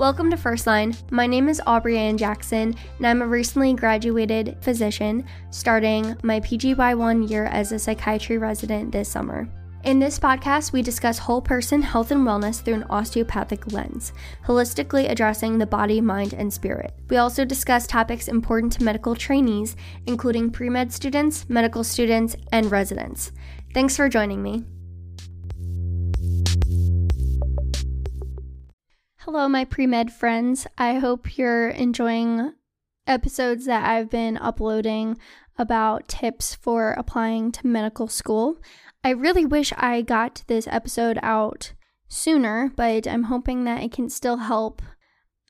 Welcome to First Line. My name is Aubrey Ann Jackson, and I'm a recently graduated physician starting my PGY1 year as a psychiatry resident this summer. In this podcast, we discuss whole person health and wellness through an osteopathic lens, holistically addressing the body, mind, and spirit. We also discuss topics important to medical trainees, including pre med students, medical students, and residents. Thanks for joining me. Hello, my pre med friends. I hope you're enjoying episodes that I've been uploading about tips for applying to medical school. I really wish I got this episode out sooner, but I'm hoping that it can still help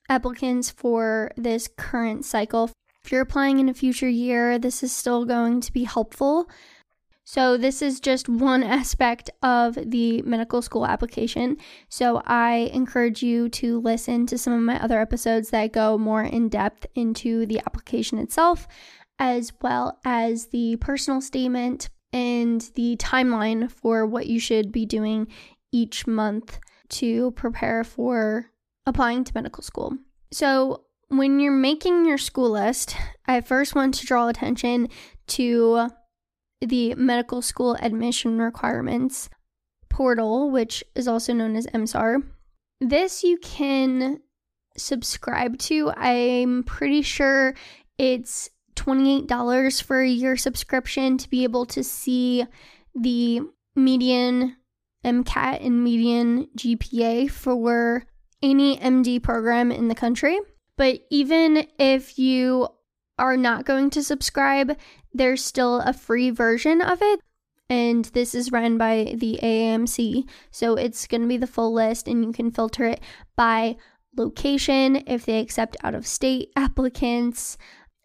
applicants for this current cycle. If you're applying in a future year, this is still going to be helpful. So, this is just one aspect of the medical school application. So, I encourage you to listen to some of my other episodes that go more in depth into the application itself, as well as the personal statement and the timeline for what you should be doing each month to prepare for applying to medical school. So, when you're making your school list, I first want to draw attention to the medical school admission requirements portal, which is also known as MSAR. This you can subscribe to. I'm pretty sure it's $28 for a year subscription to be able to see the median MCAT and median GPA for any MD program in the country. But even if you are not going to subscribe, there's still a free version of it. And this is run by the AAMC. So it's going to be the full list, and you can filter it by location if they accept out of state applicants,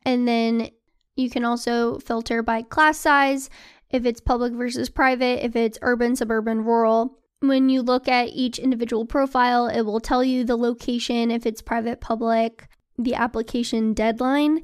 and then you can also filter by class size, if it's public versus private, if it's urban, suburban, rural. When you look at each individual profile, it will tell you the location, if it's private, public, the application deadline,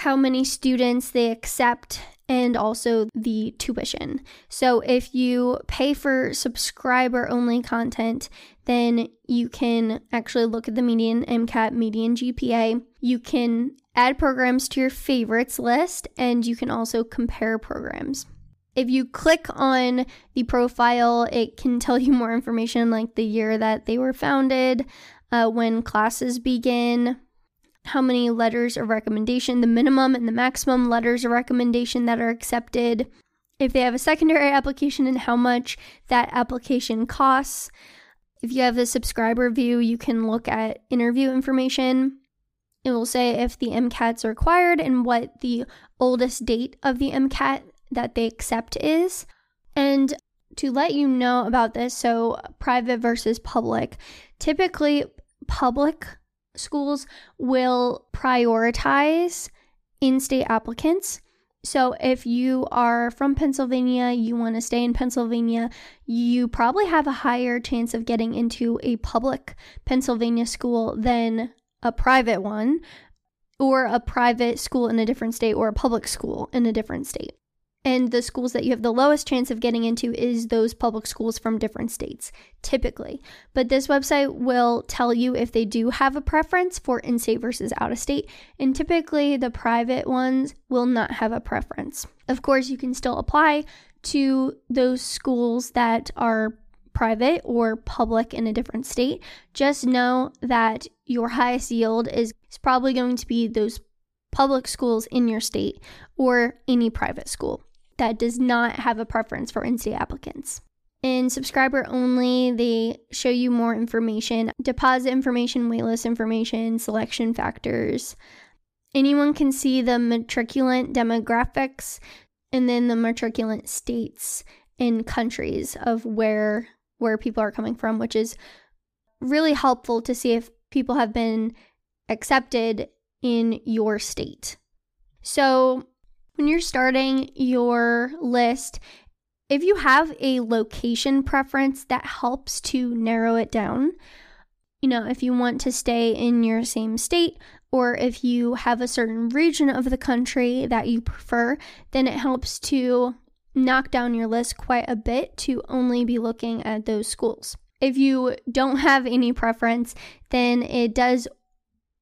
how many students they accept, and also the tuition. So if you pay for subscriber only content, then you can actually look at the median MCAT, median GPA. You can add programs to your favorites list, and you can also compare programs. If you click on the profile, it can tell you more information like the year that they were founded, uh, when classes begin, how many letters of recommendation, the minimum and the maximum letters of recommendation that are accepted, if they have a secondary application, and how much that application costs. If you have the subscriber view, you can look at interview information. It will say if the MCATs are required and what the oldest date of the MCAT that they accept is. And to let you know about this, so private versus public, typically public schools will prioritize in state applicants. So, if you are from Pennsylvania, you want to stay in Pennsylvania, you probably have a higher chance of getting into a public Pennsylvania school than a private one, or a private school in a different state, or a public school in a different state. And the schools that you have the lowest chance of getting into is those public schools from different states, typically. But this website will tell you if they do have a preference for in state versus out of state. And typically, the private ones will not have a preference. Of course, you can still apply to those schools that are private or public in a different state. Just know that your highest yield is, is probably going to be those public schools in your state or any private school that does not have a preference for in state applicants. In subscriber only, they show you more information deposit information, waitlist information, selection factors. Anyone can see the matriculant demographics and then the matriculant states and countries of where where people are coming from, which is really helpful to see if people have been accepted in your state. So, when you're starting your list, if you have a location preference, that helps to narrow it down. You know, if you want to stay in your same state, or if you have a certain region of the country that you prefer, then it helps to knock down your list quite a bit to only be looking at those schools. If you don't have any preference, then it does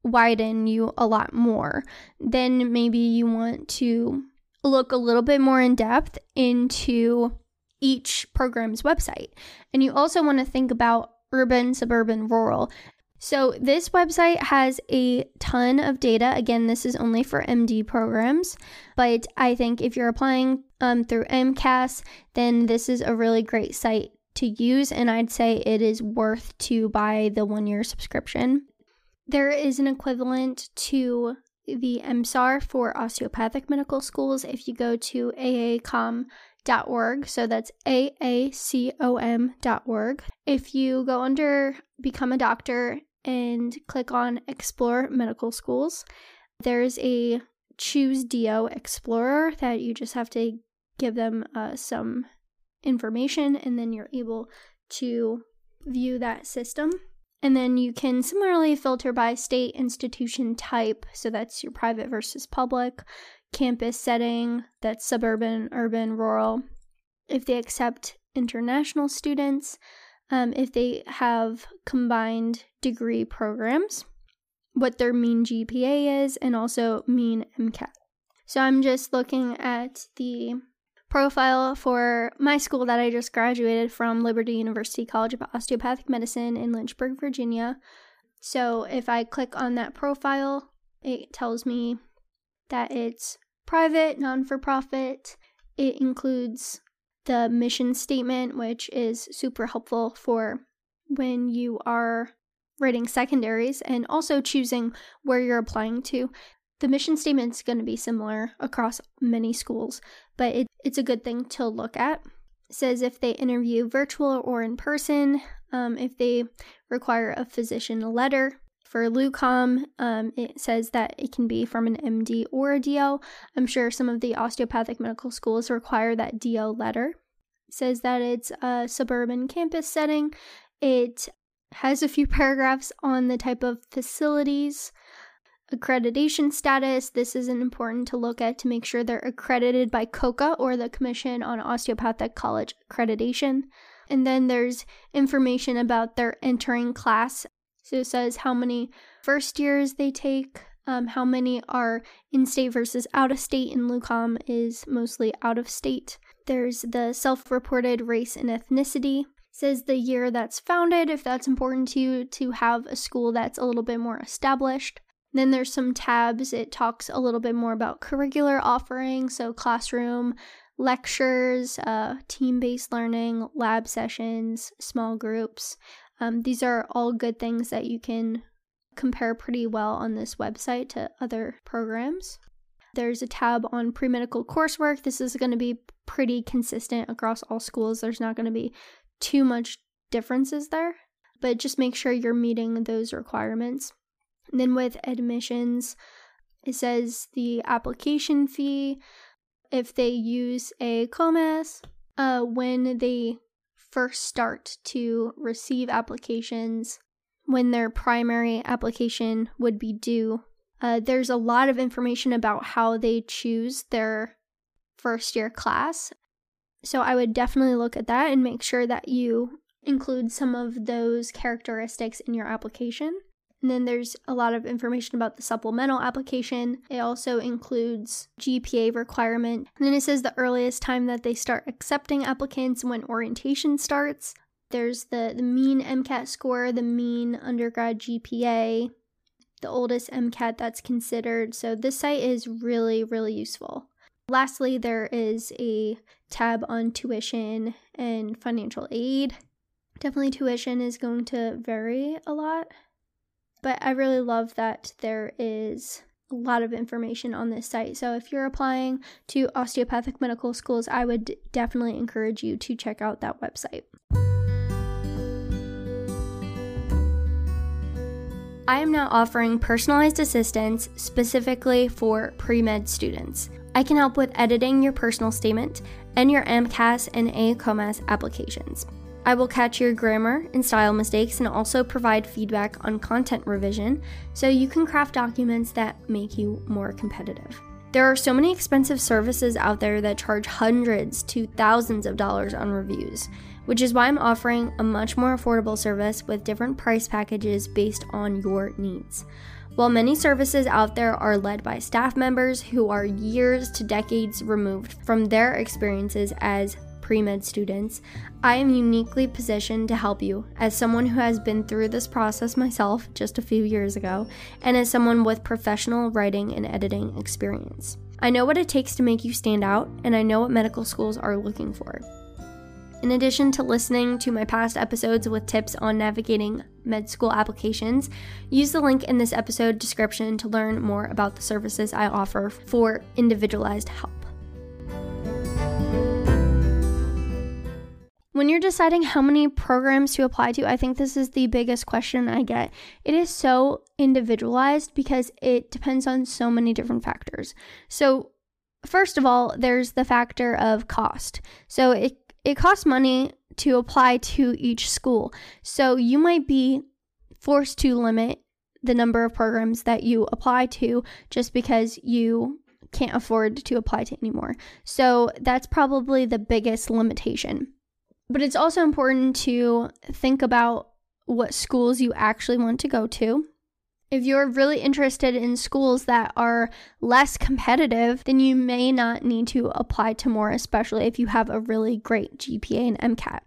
widen you a lot more. Then maybe you want to look a little bit more in depth into each program's website. And you also want to think about urban, suburban, rural. So, this website has a ton of data. Again, this is only for MD programs, but I think if you're applying um, through AMCAS, then this is a really great site to use, and I'd say it is worth to buy the one year subscription. There is an equivalent to the MSAR for osteopathic medical schools if you go to aacom.org. So that's aacom.org. If you go under Become a Doctor and click on Explore Medical Schools, there's a Choose DO Explorer that you just have to give them uh, some information and then you're able to view that system. And then you can similarly filter by state institution type. So that's your private versus public, campus setting, that's suburban, urban, rural. If they accept international students, um, if they have combined degree programs, what their mean GPA is, and also mean MCAT. So I'm just looking at the profile for my school that I just graduated from Liberty University College of Osteopathic Medicine in Lynchburg, Virginia. So if I click on that profile, it tells me that it's private, non for profit. It includes the mission statement, which is super helpful for when you are writing secondaries and also choosing where you're applying to. The mission statement is going to be similar across many schools, but it, it's a good thing to look at. It says if they interview virtual or in person, um, if they require a physician letter. For LUCOM, um, it says that it can be from an MD or a DO. I'm sure some of the osteopathic medical schools require that DO letter. It says that it's a suburban campus setting. It has a few paragraphs on the type of facilities Accreditation status this is important to look at to make sure they're accredited by COCA or the Commission on Osteopathic College Accreditation. And then there's information about their entering class. So it says how many first years they take, um, how many are in state versus out of state, and LUCOM is mostly out of state. There's the self reported race and ethnicity. says the year that's founded, if that's important to you, to have a school that's a little bit more established. Then there's some tabs. It talks a little bit more about curricular offerings, so classroom, lectures, uh, team based learning, lab sessions, small groups. Um, these are all good things that you can compare pretty well on this website to other programs. There's a tab on pre medical coursework. This is going to be pretty consistent across all schools. There's not going to be too much differences there, but just make sure you're meeting those requirements. And then with admissions, it says the application fee, if they use AACOMAS, uh, when they first start to receive applications, when their primary application would be due. Uh, there's a lot of information about how they choose their first year class. So I would definitely look at that and make sure that you include some of those characteristics in your application. And then there's a lot of information about the supplemental application. It also includes GPA requirement. And then it says the earliest time that they start accepting applicants when orientation starts. There's the, the mean MCAT score, the mean undergrad GPA, the oldest MCAT that's considered. So this site is really, really useful. Lastly, there is a tab on tuition and financial aid. Definitely, tuition is going to vary a lot but I really love that there is a lot of information on this site. So if you're applying to osteopathic medical schools, I would definitely encourage you to check out that website. I am now offering personalized assistance specifically for pre med students. I can help with editing your personal statement and your AMCAS and AACOMAS applications. I will catch your grammar and style mistakes and also provide feedback on content revision so you can craft documents that make you more competitive. There are so many expensive services out there that charge hundreds to thousands of dollars on reviews. which is why I'm offering a much more affordable service with different price packages based on your needs. While many services out there are led by staff members who are years to decades removed from their experiences as pre med students, I am uniquely positioned to help you as someone who has been through this process myself just a few years ago, and as someone with professional writing and editing experience. I know what it takes to make you stand out, and I know what medical schools are looking for. In addition to listening to my past episodes with tips on navigating med school applications, use the link in this episode description to learn more about the services I offer for individualized help. When you're deciding how many programs to apply to, I think this is the biggest question I get. It is so individualized because it depends on so many different factors. So, first of all, there's the factor of cost. So, it it costs money to apply to each school. So you might be forced to limit the number of programs that you apply to just because you can't afford to apply to anymore. So that's probably the biggest limitation. But it's also important to think about what schools you actually want to go to if you're really interested in schools that are less competitive, then you may not need to apply to more, especially if you have a really great GPA and MCAT.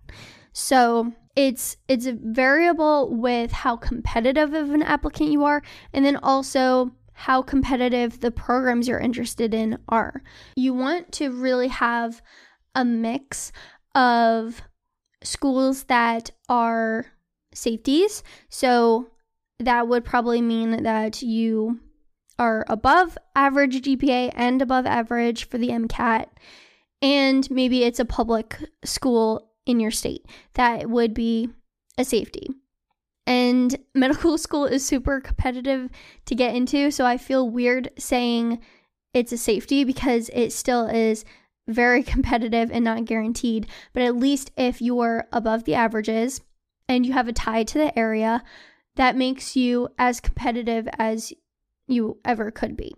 So it's it's variable with how competitive of an applicant you are, and then also how competitive the programs you're interested in are. You want to really have a mix of schools that are safeties. So that would probably mean that you are above average GPA and above average for the MCAT, and maybe it's a public school in your state. That would be a safety. And medical school is super competitive to get into, so I feel weird saying it's a safety because it still is very competitive and not guaranteed. But at least if you're above the averages and you have a tie to the area, that makes you as competitive as you ever could be.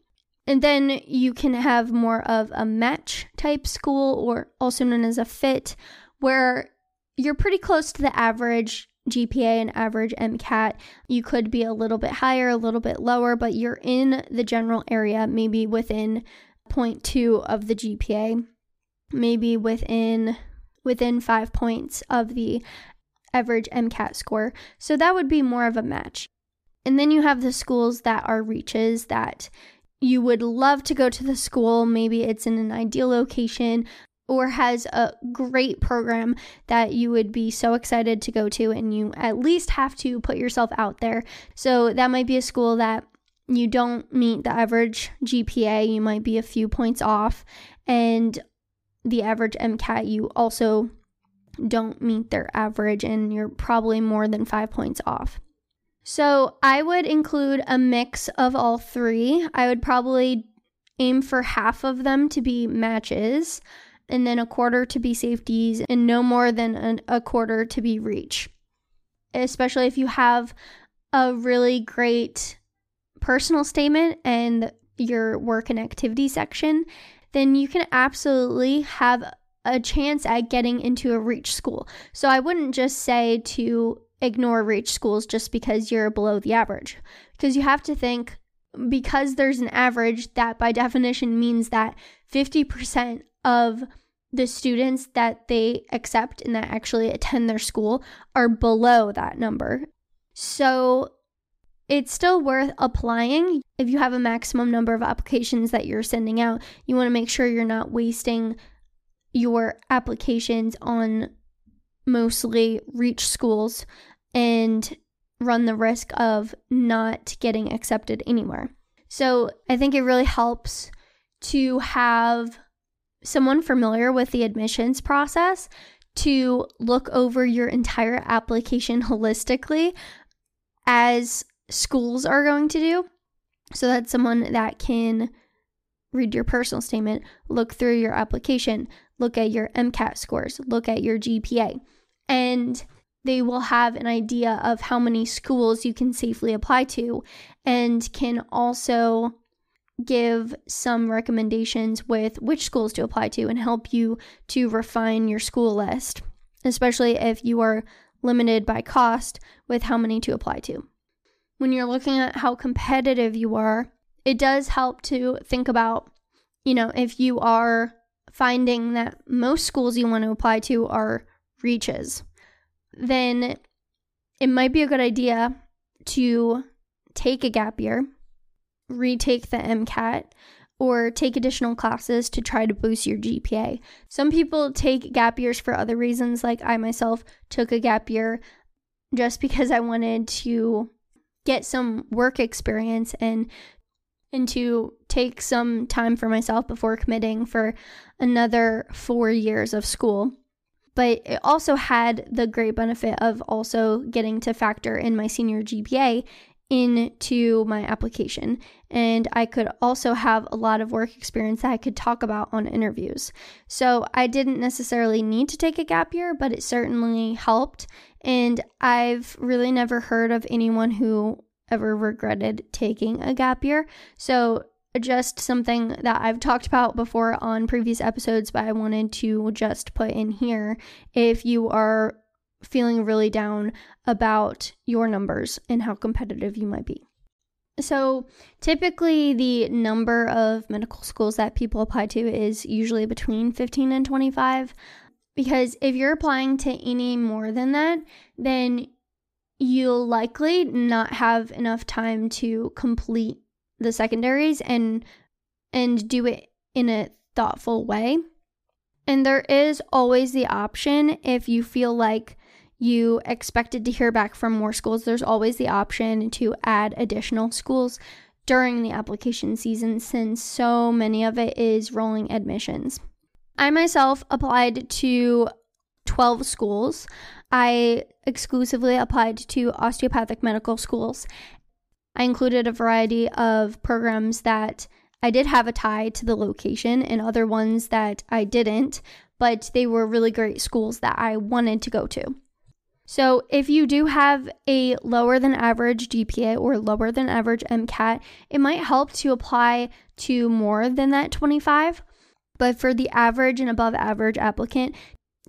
And then you can have more of a match type school, or also known as a fit, where you're pretty close to the average GPA and average MCAT. You could be a little bit higher, a little bit lower, but you're in the general area, maybe within 0.2 of the GPA, maybe within within 5 points of the average MCAT score. So that would be more of a match. And then you have the schools that are reaches that you would love to go to the school. Maybe it's in an ideal location or has a great program that you would be so excited to go to, and you at least have to put yourself out there. So that might be a school that you don't meet the average GPA, you might be a few points off, and the average MCAT you also don't meet their average and you're probably more than five points off. So I would include a mix of all three. I would probably aim for half of them to be matches and then a quarter to be safeties and no more than an, a quarter to be reach. Especially if you have a really great personal statement and your work and activity section, then you can absolutely have a chance at getting into a reach school. So I wouldn't just say to ignore reach schools just because you're below the average, because you have to think because there's an average, that by definition means that 50% of the students that they accept and that actually attend their school are below that number. So it's still worth applying. If you have a maximum number of applications that you're sending out, you want to make sure you're not wasting your applications on mostly reach schools and run the risk of not getting accepted anywhere. So I think it really helps to have someone familiar with the admissions process to look over your entire application holistically as schools are going to do. So that's someone that can read your personal statement, look through your application, look at your MCAT scores, look at your GPA, and they will have an idea of how many schools you can safely apply to and can also give some recommendations with which schools to apply to and help you to refine your school list especially if you are limited by cost with how many to apply to. When you're looking at how competitive you are, it does help to think about, you know, if you are finding that most schools you want to apply to are reaches, then it might be a good idea to take a gap year, retake the MCAT, or take additional classes to try to boost your GPA. Some people take gap years for other reasons, like I myself took a gap year just because I wanted to get some work experience and and to take some time for myself before committing for another 4 years of school. But it also had the great benefit of also getting to factor in my senior GPA into my application. And I could also have a lot of work experience that I could talk about on interviews. So I didn't necessarily need to take a gap year, but it certainly helped. And I've really never heard of anyone who ever regretted taking a gap year. So just something that I've talked about before on previous episodes, but I wanted to just put in here. If you are feeling really down about your numbers and how competitive you might be. So, typically, the number of medical schools that people apply to is usually between 15 and 25. Because if you're applying to any more than that, then you'll likely not have enough time to complete the secondaries and and do it in a thoughtful way. And there is always the option if you feel like you expected to hear back from more schools, there's always the option to add additional schools during the application season since so many of it is rolling admissions. I myself applied to 12 schools. I exclusively applied to osteopathic medical schools. I included a variety of programs that I did have a tie to the location and other ones that I didn't, but they were really great schools that I wanted to go to. So, if you do have a lower than average GPA or lower than average MCAT, it might help to apply to more than that 25. But for the average and above average applicant,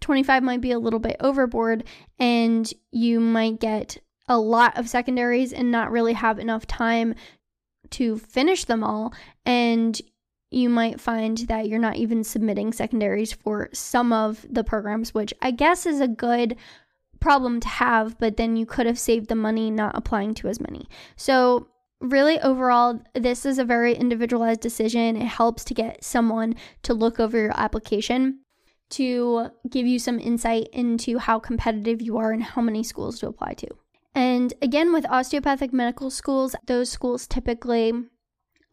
25 might be a little bit overboard, and you might get a lot of secondaries and not really have enough time to finish them all. And you might find that you're not even submitting secondaries for some of the programs, which I guess is a good problem to have, but then you could have saved the money not applying to as many. So, really, overall, this is a very individualized decision. It helps to get someone to look over your application to give you some insight into how competitive you are and how many schools to apply to. And again, with osteopathic medical schools, those schools typically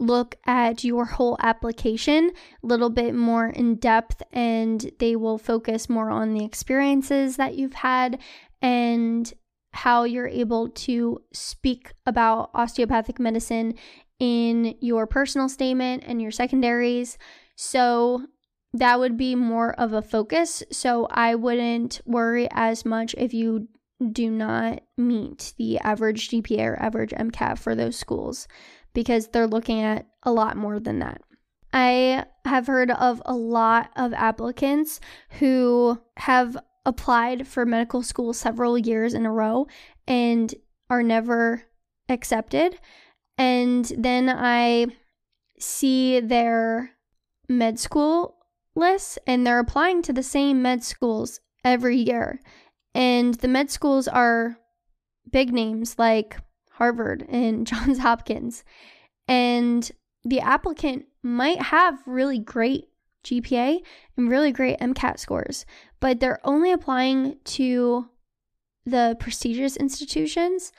look at your whole application a little bit more in depth and they will focus more on the experiences that you've had and how you're able to speak about osteopathic medicine in your personal statement and your secondaries. So that would be more of a focus. So I wouldn't worry as much if you do not meet the average GPA or average MCAT for those schools because they're looking at a lot more than that. I have heard of a lot of applicants who have applied for medical school several years in a row and are never accepted. And then I see their med school lists and they're applying to the same med schools every year. And the med schools are big names like Harvard and Johns Hopkins. And the applicant might have really great GPA and really great MCAT scores, but they're only applying to the prestigious institutions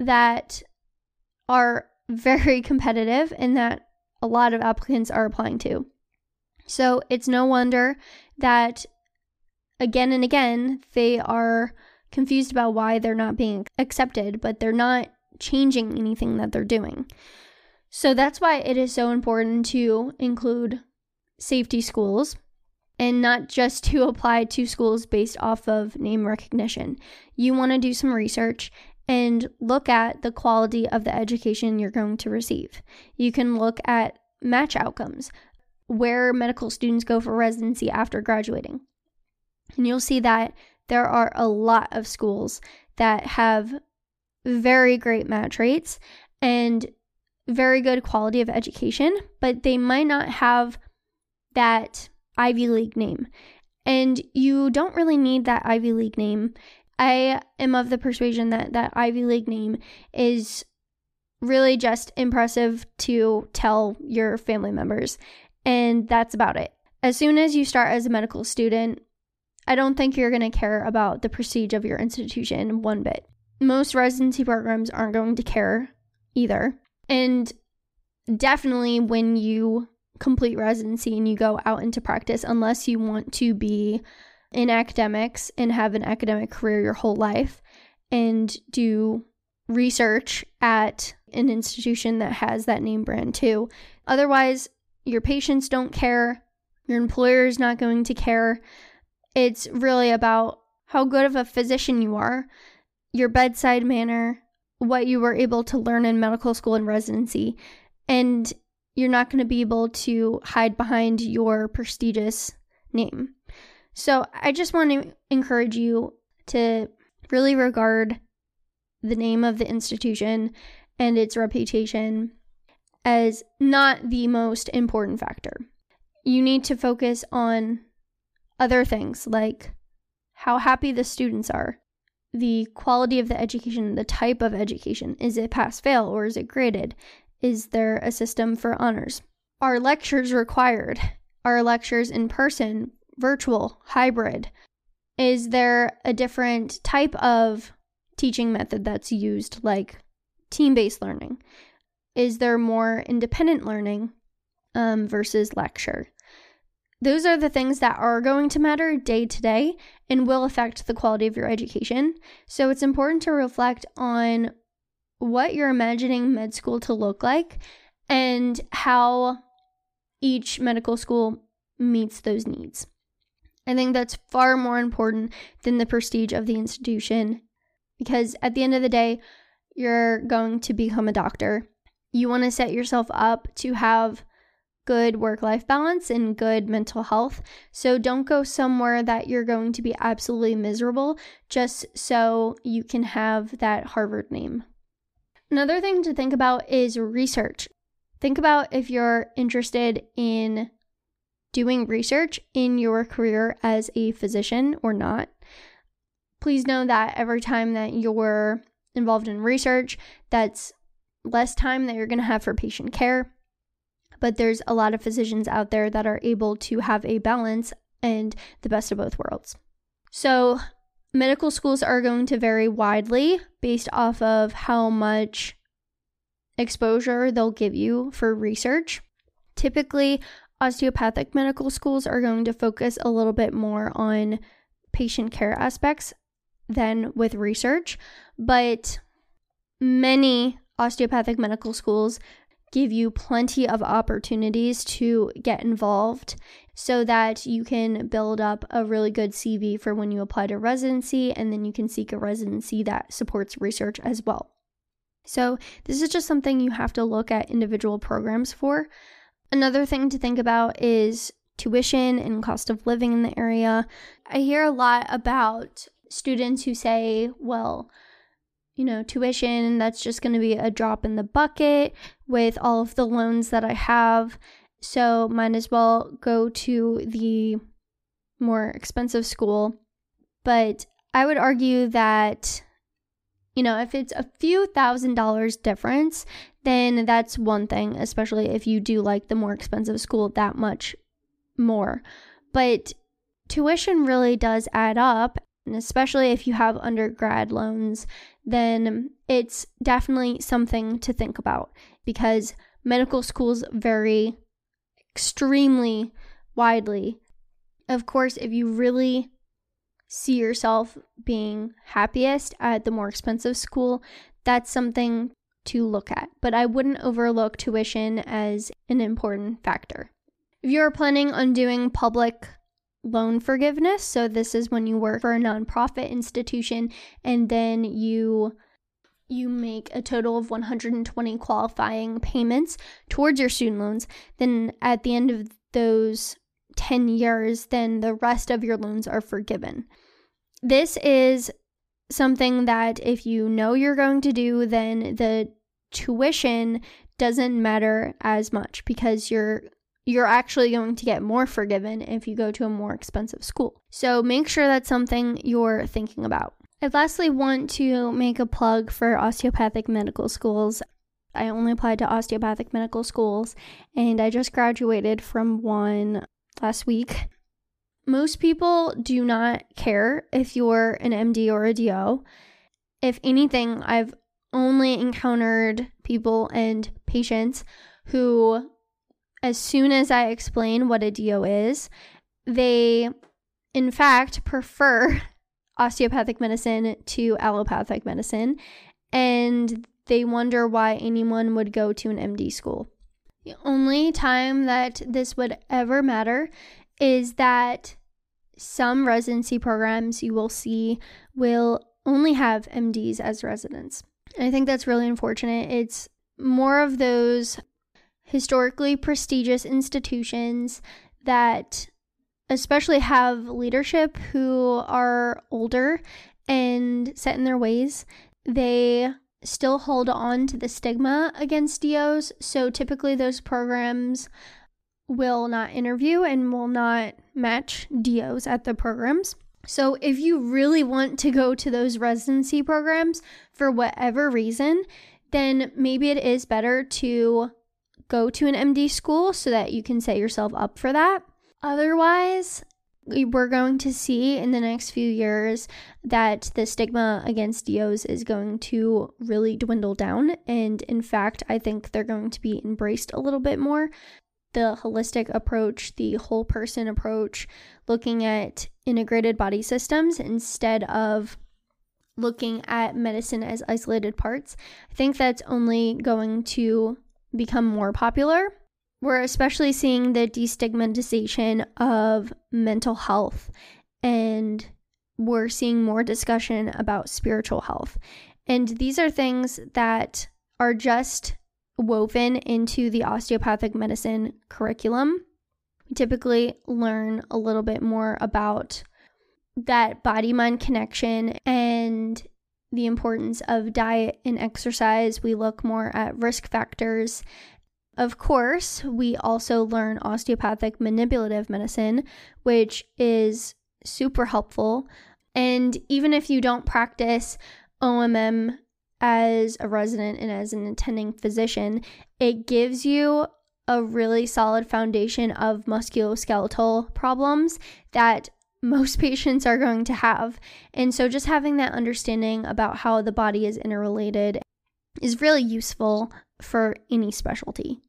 that are very competitive and that a lot of applicants are applying to. So it's no wonder that again and again they are confused about why they're not being accepted, but they're not changing anything that they're doing. So that's why it is so important to include safety schools and not just to apply to schools based off of name recognition. You want to do some research and look at the quality of the education you're going to receive. You can look at match outcomes, where medical students go for residency after graduating. And you'll see that there are a lot of schools that have very great match rates and very good quality of education, but they might not have that Ivy League name. And you don't really need that Ivy League name. I am of the persuasion that that Ivy League name is really just impressive to tell your family members. And that's about it. As soon as you start as a medical student, I don't think you're going to care about the prestige of your institution one bit. Most residency programs aren't going to care either. And definitely when you complete residency and you go out into practice, unless you want to be in academics and have an academic career your whole life and do research at an institution that has that name brand too. Otherwise, your patients don't care, your employer is not going to care. It's really about how good of a physician you are, your bedside manner, what you were able to learn in medical school and residency. And you're not going to be able to hide behind your prestigious name. So I just want to encourage you to really regard the name of the institution and its reputation as not the most important factor. You need to focus on other things like how happy the students are, the quality of the education, the type of education. Is it pass fail or is it graded? Is there a system for honors? Are lectures required? Are lectures in person, virtual, hybrid? Is there a different type of teaching method that's used, like team based learning? Is there more independent learning um, versus lecture? Those are the things that are going to matter day to day and will affect the quality of your education. So it's important to reflect on what you're imagining med school to look like and how each medical school meets those needs. I think that's far more important than the prestige of the institution because at the end of the day, you're going to become a doctor. You want to set yourself up to have good work life balance and good mental health. So don't go somewhere that you're going to be absolutely miserable just so you can have that Harvard name. Another thing to think about is research. Think about if you're interested in doing research in your career as a physician or not. Please know that every time that you're involved in research, that's less time that you're going to have for patient care but there's a lot of physicians out there that are able to have a balance and the best of both worlds. So, medical schools are going to vary widely based off of how much exposure they'll give you for research. Typically, osteopathic medical schools are going to focus a little bit more on patient care aspects than with research, but many osteopathic medical schools give you plenty of opportunities to get involved so that you can build up a really good CV for when you apply to residency and then you can seek a residency that supports research as well. So, this is just something you have to look at individual programs for. Another thing to think about is tuition and cost of living in the area. I hear a lot about students who say, well, you know, tuition, that's just going to be a drop in the bucket with all of the loans that I have. So, might as well go to the more expensive school. But I would argue that, you know, if it's a few thousand dollars difference, then that's one thing, especially if you do like the more expensive school that much more. But tuition really does add up, and especially if you have undergrad loans then it's definitely something to think about because medical schools vary extremely widely. Of course, if you really see yourself being happiest at the more expensive school, that's something to look at. But I wouldn't overlook tuition as an important factor. If you're planning on doing public loan forgiveness. So this is when you work for a nonprofit institution and then you you make a total of 120 qualifying payments towards your student loans. Then at the end of those 10 years, then the rest of your loans are forgiven. this is something that if you know you're going to do, then the tuition doesn't matter as much because you're you're actually going to get more forgiven if you go to a more expensive school. So make sure that's something you're thinking about. I lastly want to make a plug for osteopathic medical schools. I only applied to osteopathic medical schools and I just graduated from one last week. Most people do not care if you're an MD or a DO. If anything, I've only encountered people and patients who, as soon as I explain what a DO is, they in fact prefer osteopathic medicine to allopathic medicine, and they wonder why anyone would go to an MD school. The only time that this would ever matter is that some residency programs you will see will only have MDs as residents. And I think that's really unfortunate. It's more of those historically prestigious institutions that especially have leadership who are older and set in their ways. They still hold on to the stigma against DOs. So typically, those programs will not interview and will not match DOs at the programs. So, if you really want to go to those residency programs for whatever reason, then maybe it is better to go to an MD school so that you can set yourself up for that. Otherwise, we're going to see in the next few years that the stigma against DOs is going to really dwindle down. And in fact, I think they're going to be embraced a little bit more. The holistic approach, the whole person approach, looking at integrated body systems instead of looking at medicine as isolated parts. I think that's only going to become more popular we're especially seeing the destigmatization of mental health, and we're seeing more discussion about spiritual health. And these are things that are just woven into the osteopathic medicine curriculum. We typically learn a little bit more about that body mind connection and the importance of diet and exercise. We look more at risk factors of course, we also learn osteopathic manipulative medicine, which is super helpful. And even if you don't practice OMM as a resident and as an attending physician, it gives you a really solid foundation of musculoskeletal problems that most patients are going to have. And so, just having that understanding about how the body is interrelated is really useful for any specialty.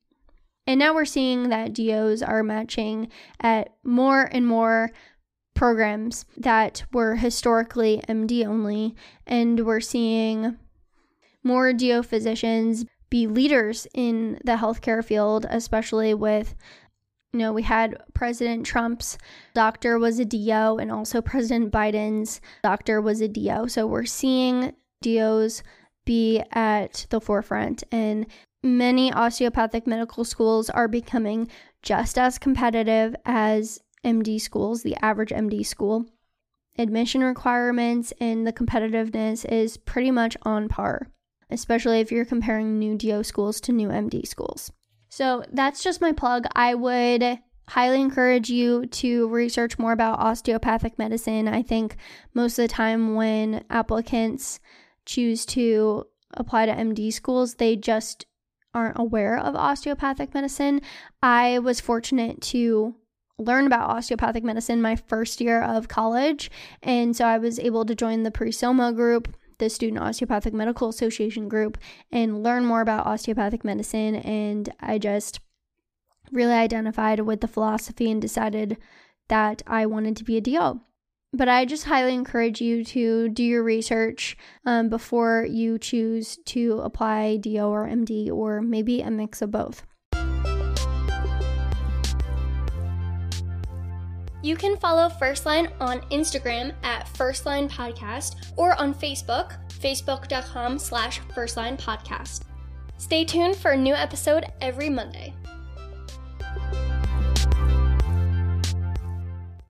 And now we're seeing that DOs are matching at more and more programs that were historically MD only, and we're seeing more DO physicians be leaders in the healthcare field, especially with you know, we had President Trump's doctor was a DO, and also President Biden's doctor was a DO. So we're seeing DOs be at the forefront. And many osteopathic medical schools are becoming just as competitive as MD schools, the average MD school. Admission requirements and the competitiveness is pretty much on par, especially if you're comparing new DO schools to new MD schools. So that's just my plug. I would highly encourage you to research more about osteopathic medicine. I think most of the time when applicants choose to apply to MD schools, they just aren't aware of osteopathic medicine. I was fortunate to learn about osteopathic medicine my first year of college, and so I was able to join the PreSOMA group, the Student Osteopathic Medical Association group, and learn more about osteopathic medicine. And I just really identified with the philosophy and decided that I wanted to be a DO. But I just highly encourage you to do your research um, before you choose to apply DO or MD or maybe a mix of both. You can follow Firstline on Instagram at Firstline Podcast or on Facebook, facebook.com slash Firstline Podcast. Stay tuned for a new episode every Monday.